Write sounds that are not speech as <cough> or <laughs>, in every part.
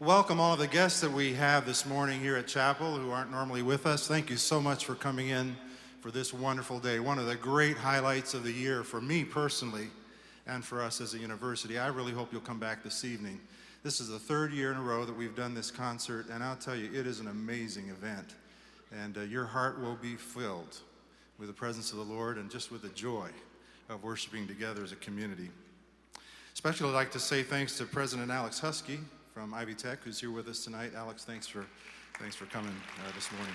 Welcome all of the guests that we have this morning here at Chapel who aren't normally with us. Thank you so much for coming in for this wonderful day. One of the great highlights of the year for me personally and for us as a university. I really hope you'll come back this evening. This is the third year in a row that we've done this concert, and I'll tell you, it is an amazing event. And uh, your heart will be filled with the presence of the Lord and just with the joy of worshiping together as a community. Especially, I'd like to say thanks to President Alex Husky from Ivy Tech, who's here with us tonight. Alex, thanks for, thanks for coming uh, this morning.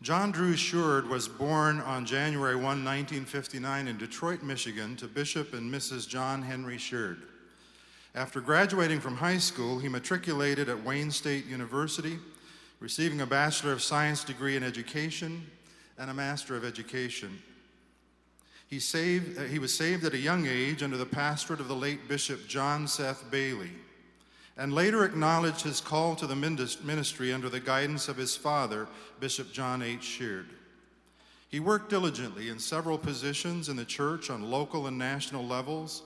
John Drew Sheard was born on January 1, 1959, in Detroit, Michigan, to Bishop and Mrs. John Henry Sheard. After graduating from high school, he matriculated at Wayne State University, receiving a Bachelor of Science degree in Education and a Master of Education. He, saved, uh, he was saved at a young age under the pastorate of the late Bishop John Seth Bailey, and later acknowledged his call to the ministry under the guidance of his father, Bishop John H. Sheard. He worked diligently in several positions in the church on local and national levels,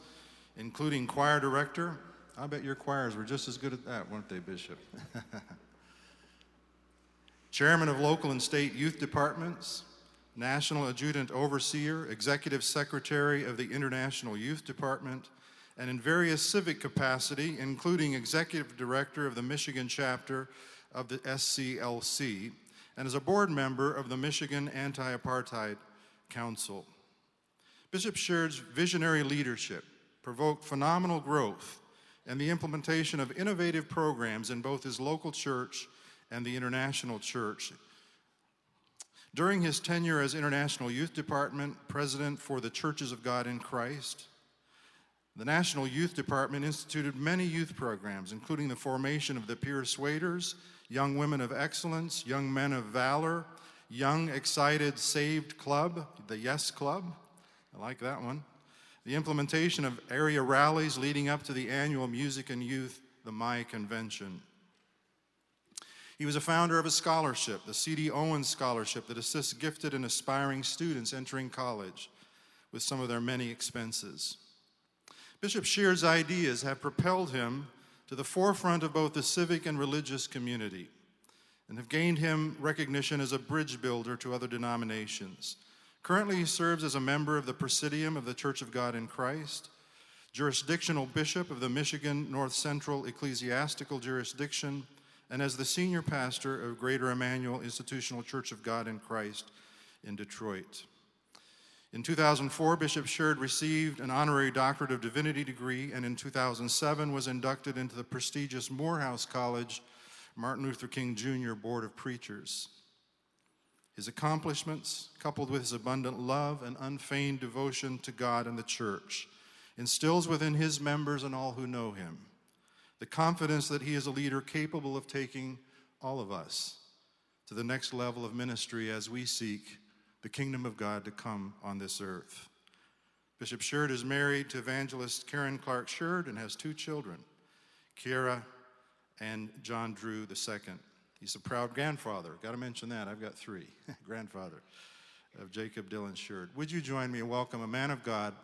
including choir director. I bet your choirs were just as good at that, weren't they, Bishop? <laughs> Chairman of local and state youth departments, National Adjutant Overseer, Executive Secretary of the International Youth Department, and in various civic capacity, including Executive Director of the Michigan chapter of the SCLC, and as a board member of the Michigan Anti-Apartheid Council. Bishop Sheard's visionary leadership provoked phenomenal growth and the implementation of innovative programs in both his local church and the international church, during his tenure as International Youth Department President for the Churches of God in Christ, the National Youth Department instituted many youth programs, including the formation of the Persuaders, Young Women of Excellence, Young Men of Valor, Young Excited Saved Club, the Yes Club. I like that one. The implementation of area rallies leading up to the annual Music and Youth, the My Convention. He was a founder of a scholarship, the C.D. Owens Scholarship, that assists gifted and aspiring students entering college with some of their many expenses. Bishop Sheard's ideas have propelled him to the forefront of both the civic and religious community and have gained him recognition as a bridge builder to other denominations. Currently, he serves as a member of the Presidium of the Church of God in Christ, jurisdictional bishop of the Michigan North Central Ecclesiastical Jurisdiction, and as the senior pastor of Greater Emmanuel Institutional Church of God in Christ in Detroit. In 2004, Bishop Sheard received an honorary doctorate of divinity degree, and in 2007 was inducted into the prestigious Morehouse College Martin Luther King Jr. Board of Preachers. His accomplishments, coupled with his abundant love and unfeigned devotion to God and the church, instills within his members and all who know him the confidence that he is a leader capable of taking all of us to the next level of ministry as we seek the kingdom of God to come on this earth. Bishop Sheard is married to evangelist Karen Clark Sheard and has two children, Kierra and John Drew II. He's a proud grandfather. Got to mention that. I've got three. <laughs> grandfather of Jacob Dylan Sheard. Would you join me and welcome a man of God,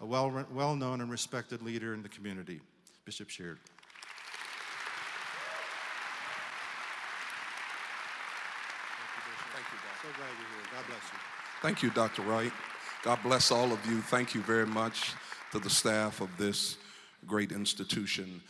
a well, well known and respected leader in the community, Bishop Sheard. So glad you're here. God bless you. Thank you, Dr. Wright. God bless all of you. Thank you very much to the staff of this great institution.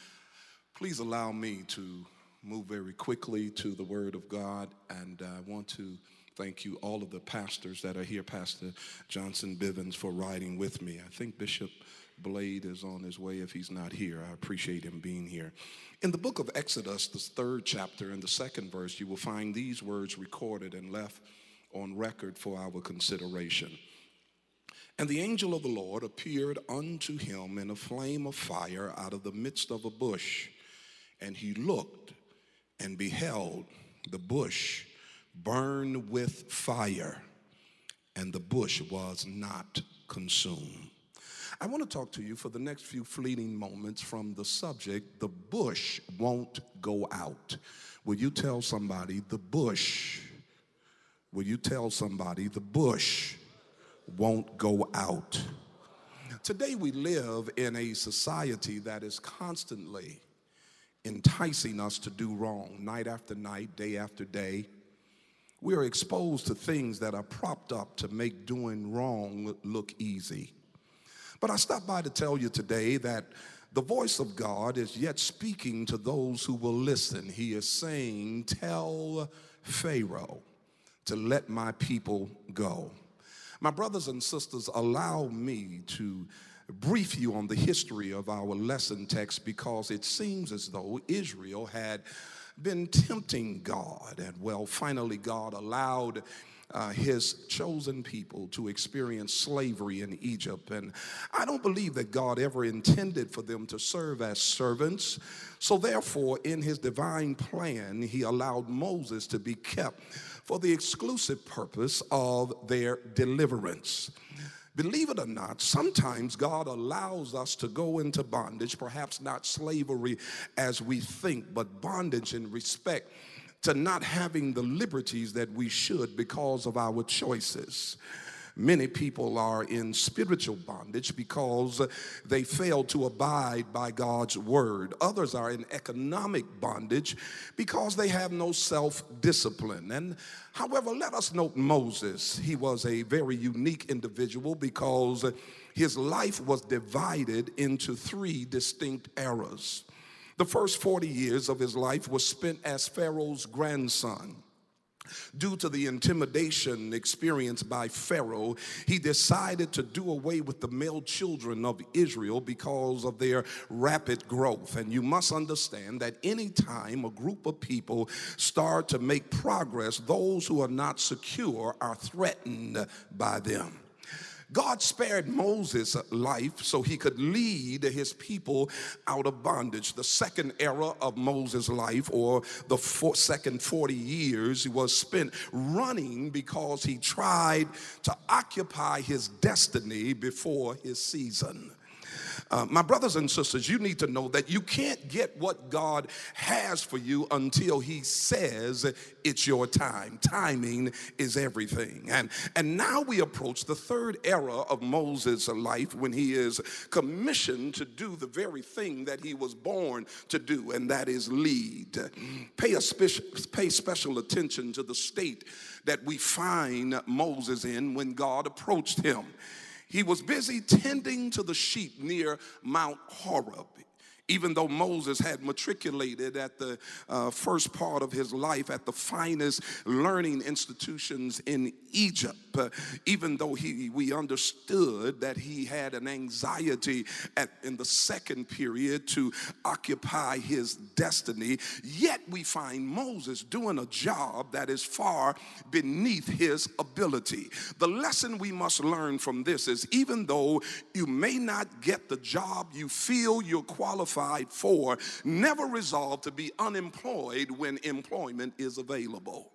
Please allow me to move very quickly to the Word of God, and I want to thank you, all of the pastors that are here, Pastor Johnson Bivens, for riding with me. I think Bishop Blade is on his way if he's not here. I appreciate him being here. In the book of Exodus, the third chapter, in the second verse, you will find these words recorded and left on record for our consideration. And the angel of the Lord appeared unto him in a flame of fire out of the midst of a bush. And he looked and beheld the bush burn with fire, and the bush was not consumed. I want to talk to you for the next few fleeting moments from the subject the bush won't go out. Will you tell somebody the bush Will you tell somebody the bush won't go out? today we live in a society that is constantly enticing us to do wrong night after night, day after day. We are exposed to things that are propped up to make doing wrong look easy. But I stopped by to tell you today that the voice of God is yet speaking to those who will listen. He is saying, Tell Pharaoh to let my people go. My brothers and sisters, allow me to brief you on the history of our lesson text because it seems as though Israel had been tempting God. And well, finally, God allowed uh, his chosen people to experience slavery in Egypt. And I don't believe that God ever intended for them to serve as servants. So, therefore, in his divine plan, he allowed Moses to be kept for the exclusive purpose of their deliverance. Believe it or not, sometimes God allows us to go into bondage, perhaps not slavery as we think, but bondage in respect to not having the liberties that we should because of our choices. Many people are in spiritual bondage because they fail to abide by God's word. Others are in economic bondage because they have no self discipline. And however, let us note Moses. He was a very unique individual because his life was divided into three distinct eras. The first 40 years of his life was spent as Pharaoh's grandson. Due to the intimidation experienced by Pharaoh, he decided to do away with the male children of Israel because of their rapid growth. And you must understand that anytime a group of people start to make progress, those who are not secure are threatened by them. God spared Moses' life so he could lead his people out of bondage. The second era of Moses' life, or the four, second 40 years, was spent running because he tried to occupy his destiny before his season. Uh, my brothers and sisters, you need to know that you can't get what God has for you until He says it's your time. Timing is everything. And, and now we approach the third era of Moses' life when he is commissioned to do the very thing that he was born to do, and that is lead. Pay, a special, pay special attention to the state that we find Moses in when God approached him. He was busy tending to the sheep near Mount Horeb even though Moses had matriculated at the uh, first part of his life at the finest learning institutions in Egypt, uh, even though he, we understood that he had an anxiety at, in the second period to occupy his destiny, yet we find Moses doing a job that is far beneath his ability. The lesson we must learn from this is even though you may not get the job you feel you're qualified qualified for never resolve to be unemployed when employment is available.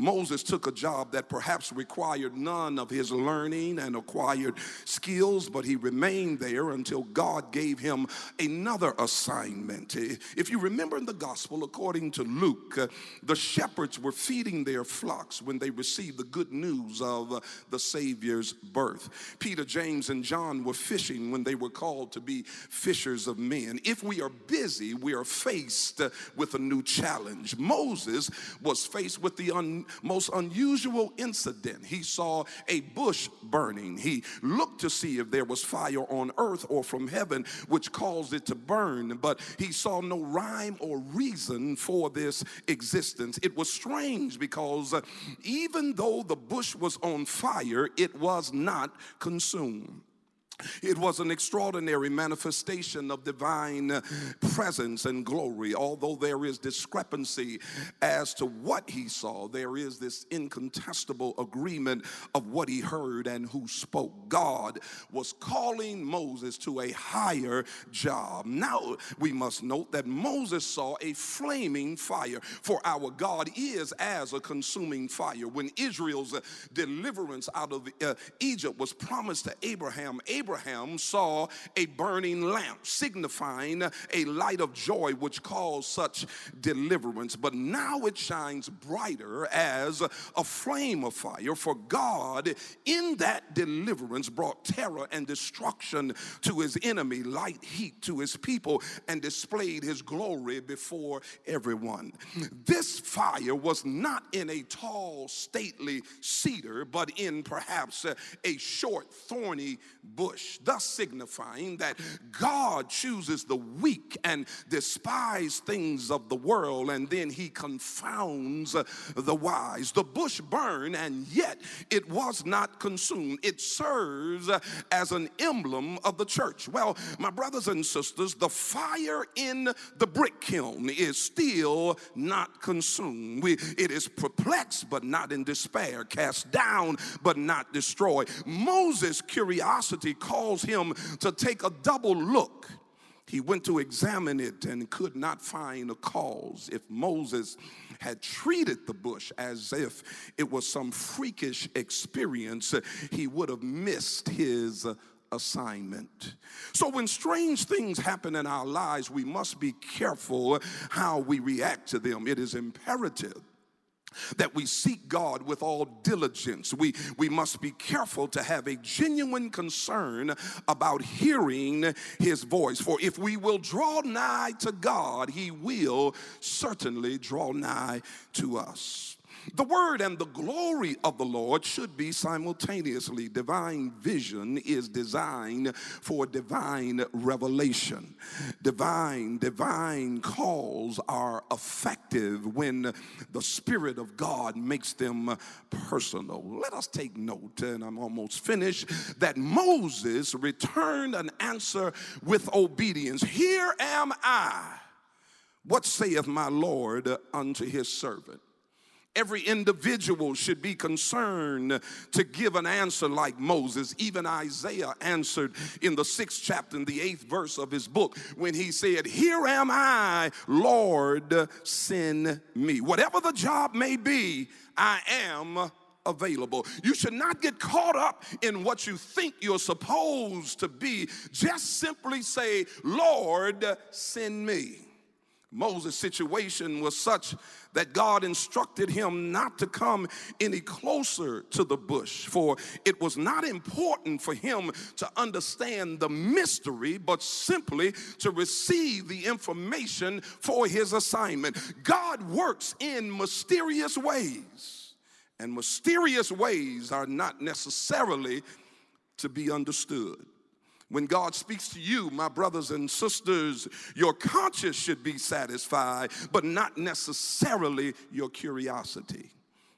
Moses took a job that perhaps required none of his learning and acquired skills, but he remained there until God gave him another assignment. If you remember in the gospel, according to Luke, uh, the shepherds were feeding their flocks when they received the good news of the Savior's birth. Peter, James, and John were fishing when they were called to be fishers of men. If we are busy, we are faced with a new challenge. Moses was faced with the un- most unusual incident. He saw a bush burning. He looked to see if there was fire on earth or from heaven, which caused it to burn, but he saw no rhyme or reason for this existence. It was strange because uh, even though the bush was on fire, it was not consumed. It was an extraordinary manifestation of divine presence and glory. Although there is discrepancy as to what he saw, there is this incontestable agreement of what he heard and who spoke. God was calling Moses to a higher job. Now we must note that Moses saw a flaming fire, for our God is as a consuming fire. When Israel's deliverance out of uh, Egypt was promised to Abraham, Abraham Abraham saw a burning lamp, signifying a light of joy which caused such deliverance. But now it shines brighter as a flame of fire. For God, in that deliverance, brought terror and destruction to his enemy, light heat to his people, and displayed his glory before everyone. This fire was not in a tall, stately cedar, but in perhaps a short, thorny bush, thus signifying that God chooses the weak and despised things of the world, and then he confounds uh, the wise. The bush burned, and yet it was not consumed. It serves uh, as an emblem of the church. Well, my brothers and sisters, the fire in the brick kiln is still not consumed. It is perplexed, but not in despair, cast down, but not destroyed. Moses' curiosity caused him to take a double look. He went to examine it and could not find a cause. If Moses had treated the bush as if it was some freakish experience, he would have missed his assignment. So, when strange things happen in our lives, we must be careful how we react to them. It is imperative that we seek God with all diligence. We, we must be careful to have a genuine concern about hearing his voice. For if we will draw nigh to God, he will certainly draw nigh to us. The word and the glory of the Lord should be simultaneously. Divine vision is designed for divine revelation. Divine, divine calls are effective when the Spirit of God makes them personal. Let us take note, and I'm almost finished, that Moses returned an answer with obedience. Here am I. What saith my Lord unto his servant? Every individual should be concerned to give an answer like Moses. Even Isaiah answered in the sixth chapter, in the eighth verse of his book, when he said, Here am I, Lord, send me. Whatever the job may be, I am available. You should not get caught up in what you think you're supposed to be. Just simply say, Lord, send me. Moses' situation was such that God instructed him not to come any closer to the bush, for it was not important for him to understand the mystery, but simply to receive the information for his assignment. God works in mysterious ways, and mysterious ways are not necessarily to be understood. When God speaks to you, my brothers and sisters, your conscience should be satisfied, but not necessarily your curiosity.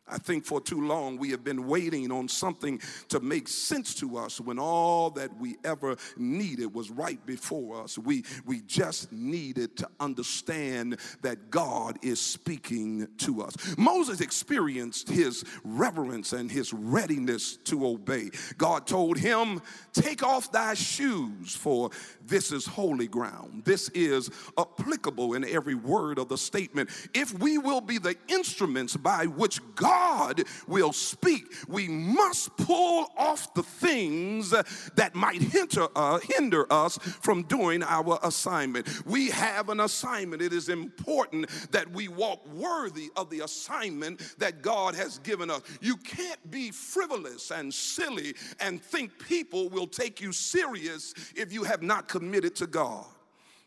I think for too long we have been waiting on something to make sense to us when all that we ever needed was right before us. We, we just needed to understand that God is speaking to us. Moses experienced his reverence and his readiness to obey. God told him, Take off thy shoes, for this is holy ground. This is applicable in every word of the statement. If we will be the instruments by which God God will speak, we must pull off the things that might hinder, uh, hinder us from doing our assignment. We have an assignment. It is important that we walk worthy of the assignment that God has given us. You can't be frivolous and silly and think people will take you serious if you have not committed to God.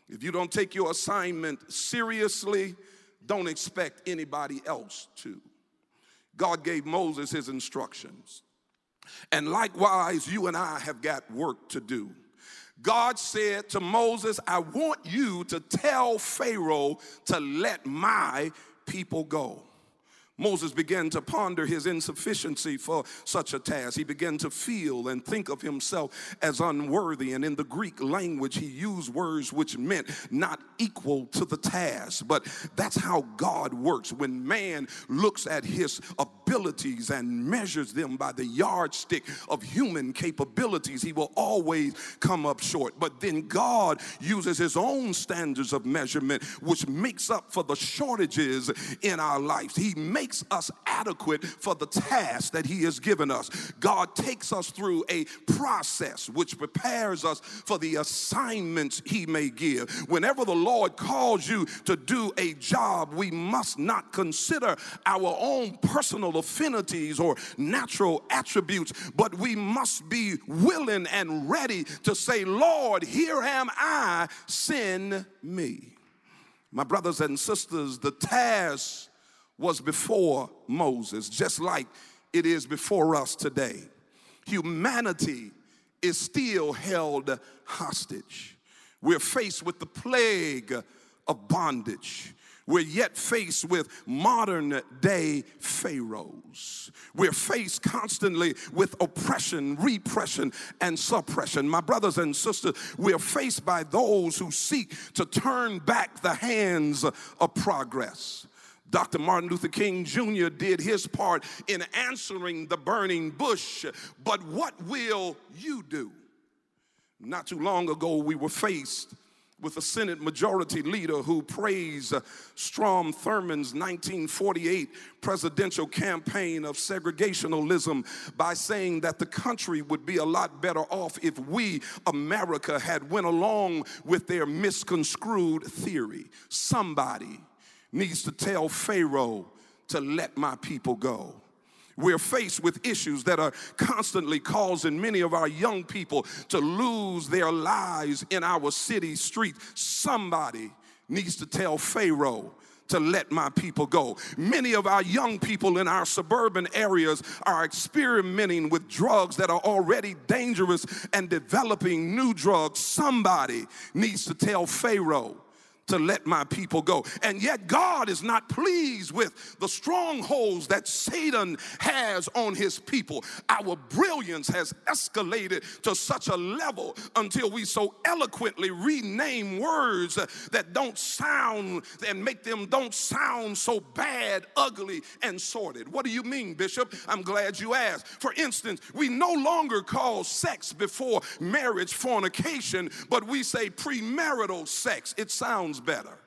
If you don't take your assignment seriously, don't expect anybody else to. God gave Moses his instructions. And likewise, you and I have got work to do. God said to Moses, I want you to tell Pharaoh to let my people go. Moses began to ponder his insufficiency for such a task. He began to feel and think of himself as unworthy. And in the Greek language, he used words which meant not equal to the task. But that's how God works. When man looks at his abilities and measures them by the yardstick of human capabilities, he will always come up short. But then God uses his own standards of measurement, which makes up for the shortages in our lives. He makes makes us adequate for the task that He has given us. God takes us through a process which prepares us for the assignments He may give. Whenever the Lord calls you to do a job, we must not consider our own personal affinities or natural attributes, but we must be willing and ready to say, Lord, here am I, send me. My brothers and sisters, the task was before Moses, just like it is before us today. Humanity is still held hostage. We're faced with the plague of bondage. We're yet faced with modern day pharaohs. We're faced constantly with oppression, repression, and suppression. My brothers and sisters, we're faced by those who seek to turn back the hands of progress. Dr. Martin Luther King Jr. did his part in answering the burning bush, but what will you do? Not too long ago, we were faced with a Senate majority leader who praised Strom Thurmond's 1948 presidential campaign of segregationalism by saying that the country would be a lot better off if we, America, had went along with their misconstrued theory. Somebody needs to tell Pharaoh to let my people go. We're faced with issues that are constantly causing many of our young people to lose their lives in our city streets. Somebody needs to tell Pharaoh to let my people go. Many of our young people in our suburban areas are experimenting with drugs that are already dangerous and developing new drugs. Somebody needs to tell Pharaoh to let my people go. And yet, God is not pleased with the strongholds that Satan has on his people. Our brilliance has escalated to such a level until we so eloquently rename words that don't sound and make them don't sound so bad, ugly, and sordid. What do you mean, Bishop? I'm glad you asked. For instance, we no longer call sex before marriage fornication, but we say premarital sex. It sounds better.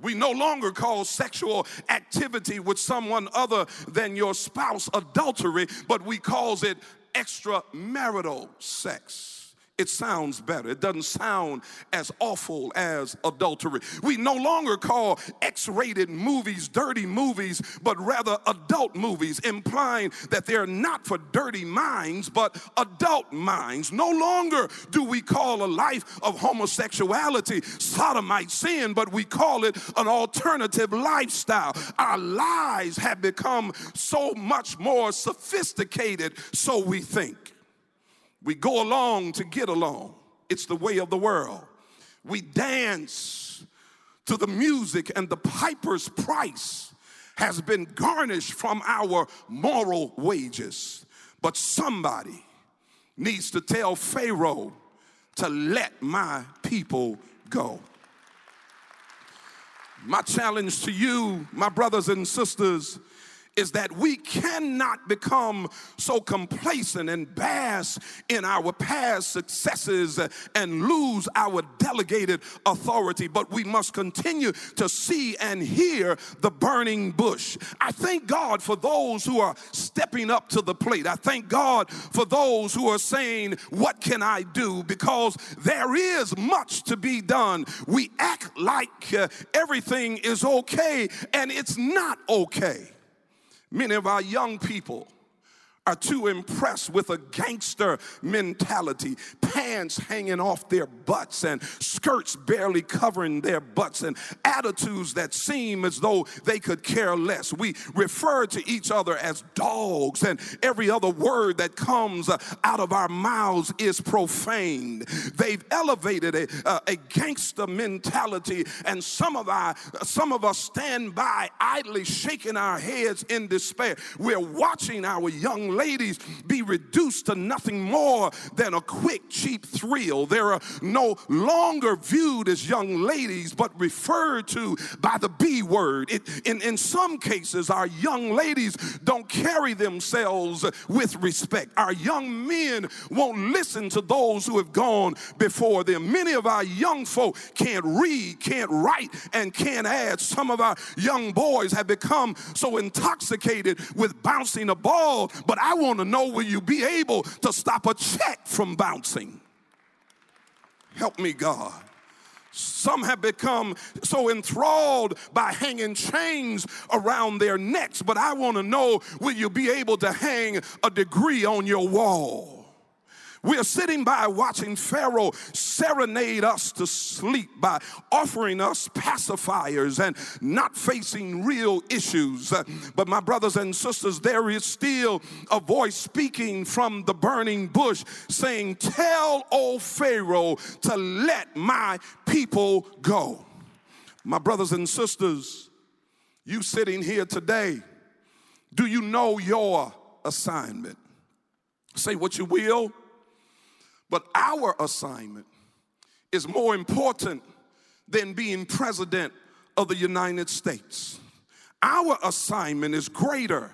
We no longer call sexual activity with someone other than your spouse adultery, but we calls it extramarital sex it sounds better. It doesn't sound as awful as adultery. We no longer call X rated movies dirty movies, but rather adult movies, implying that they're not for dirty minds, but adult minds. No longer do we call a life of homosexuality sodomite sin, but we call it an alternative lifestyle. Our lives have become so much more sophisticated, so we think. We go along to get along. It's the way of the world. We dance to the music, and the piper's price has been garnished from our moral wages. But somebody needs to tell Pharaoh to let my people go. My challenge to you, my brothers and sisters, is that we cannot become so complacent and bask in our past successes and lose our delegated authority, but we must continue to see and hear the burning bush. I thank God for those who are stepping up to the plate. I thank God for those who are saying, What can I do? Because there is much to be done. We act like uh, everything is okay, and it's not okay. Many of our young people are too impressed with a gangster mentality, pants hanging off their butts and skirts barely covering their butts, and attitudes that seem as though they could care less. We refer to each other as dogs, and every other word that comes uh, out of our mouths is profaned. They've elevated a, a, a gangster mentality, and some of our some of us stand by idly shaking our heads in despair. We're watching our young ladies be reduced to nothing more than a quick, cheap thrill. They are no longer viewed as young ladies, but referred to by the B word. It, in, in some cases, our young ladies don't carry themselves with respect. Our young men won't listen to those who have gone before them. Many of our young folk can't read, can't write, and can't add. Some of our young boys have become so intoxicated with bouncing a ball, but I want to know will you be able to stop a check from bouncing? Help me, God. Some have become so enthralled by hanging chains around their necks, but I want to know will you be able to hang a degree on your wall? We're sitting by watching Pharaoh serenade us to sleep by offering us pacifiers and not facing real issues. But, my brothers and sisters, there is still a voice speaking from the burning bush saying, Tell, old Pharaoh, to let my people go. My brothers and sisters, you sitting here today, do you know your assignment? Say what you will. But our assignment is more important than being president of the United States. Our assignment is greater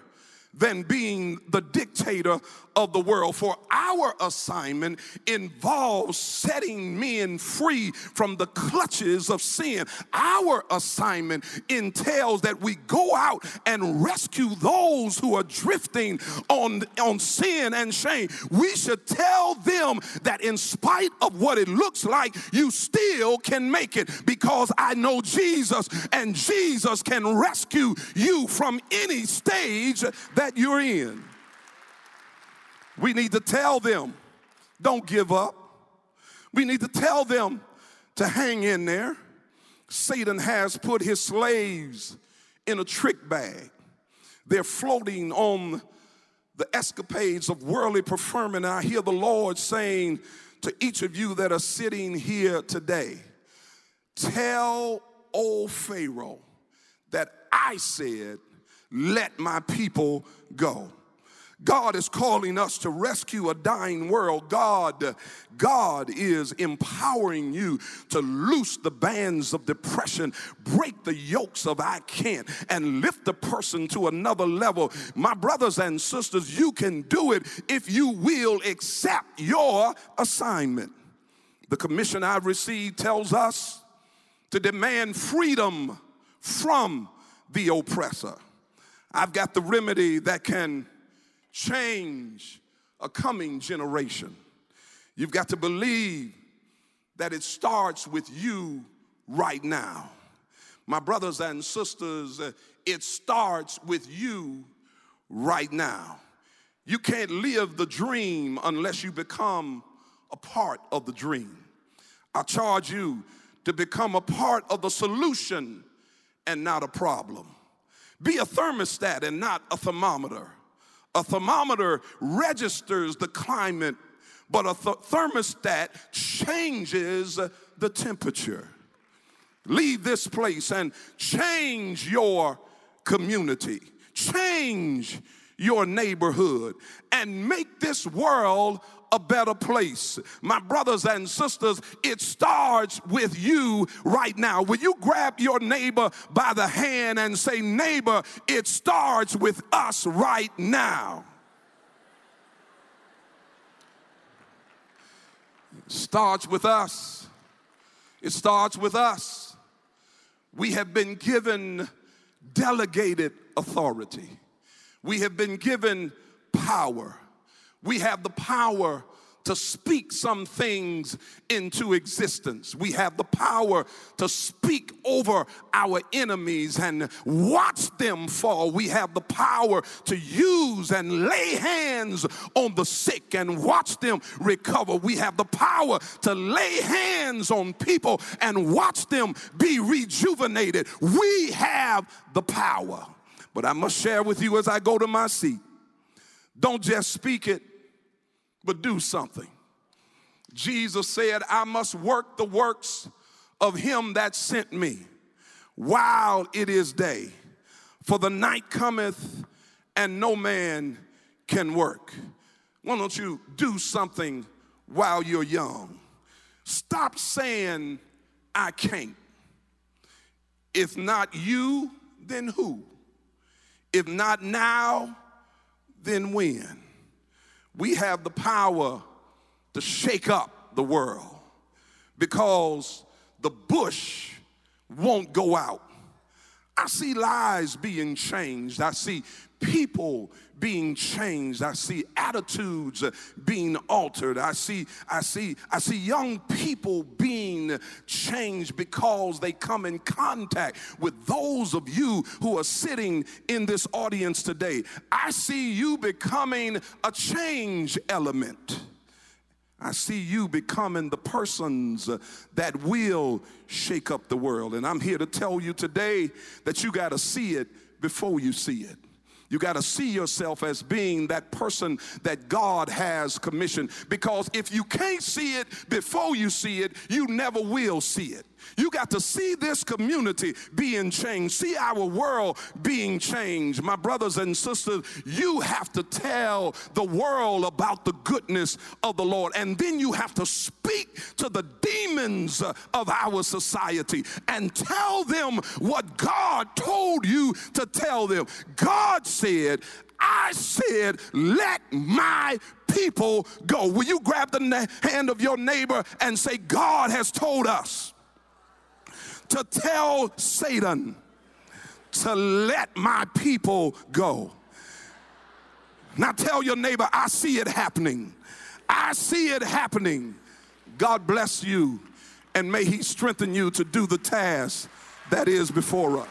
than being the dictator of the world. For our assignment involves setting men free from the clutches of sin. Our assignment entails that we go out and rescue those who are drifting on, on sin and shame. We should tell them that in spite of what it looks like, you still can make it because I know Jesus and Jesus can rescue you from any stage that you're in. We need to tell them, don't give up. We need to tell them to hang in there. Satan has put his slaves in a trick bag. They're floating on the escapades of worldly preferment. And I hear the Lord saying to each of you that are sitting here today, tell old Pharaoh that I said, let my people go. God is calling us to rescue a dying world. God, God is empowering you to loose the bands of depression, break the yokes of I can't, and lift the person to another level. My brothers and sisters, you can do it if you will accept your assignment. The commission I've received tells us to demand freedom from the oppressor. I've got the remedy that can change a coming generation. You've got to believe that it starts with you right now. My brothers and sisters, it starts with you right now. You can't live the dream unless you become a part of the dream. I charge you to become a part of the solution and not a problem. Be a thermostat and not a thermometer. A thermometer registers the climate, but a th- thermostat changes the temperature. Leave this place and change your community, change your neighborhood, and make this world a better place. My brothers and sisters, it starts with you right now. Will you grab your neighbor by the hand and say, Neighbor, it starts with us right now? It starts with us. It starts with us. We have been given delegated authority. We have been given power. We have the power to speak some things into existence. We have the power to speak over our enemies and watch them fall. We have the power to use and lay hands on the sick and watch them recover. We have the power to lay hands on people and watch them be rejuvenated. We have the power. But I must share with you as I go to my seat. Don't just speak it, but do something. Jesus said, I must work the works of him that sent me while it is day. For the night cometh and no man can work. Why don't you do something while you're young? Stop saying, I can't. If not you, then who? If not now, then when? We have the power to shake up the world because the bush won't go out. I see lives being changed. I see people being changed. I see attitudes being altered. I see, I see, I see young people being changed because they come in contact with those of you who are sitting in this audience today. I see you becoming a change element. I see you becoming the persons that will shake up the world. And I'm here to tell you today that you got to see it before you see it. You got to see yourself as being that person that God has commissioned. Because if you can't see it before you see it, you never will see it. You got to see this community being changed, see our world being changed. My brothers and sisters, you have to tell the world about the goodness of the Lord. And then you have to speak to the demons of our society and tell them what God told you to tell them. God said, I said, let my people go. Will you grab the hand of your neighbor and say, God has told us to tell Satan to let my people go. Now tell your neighbor, I see it happening. I see it happening. God bless you and may He strengthen you to do the task that is before us.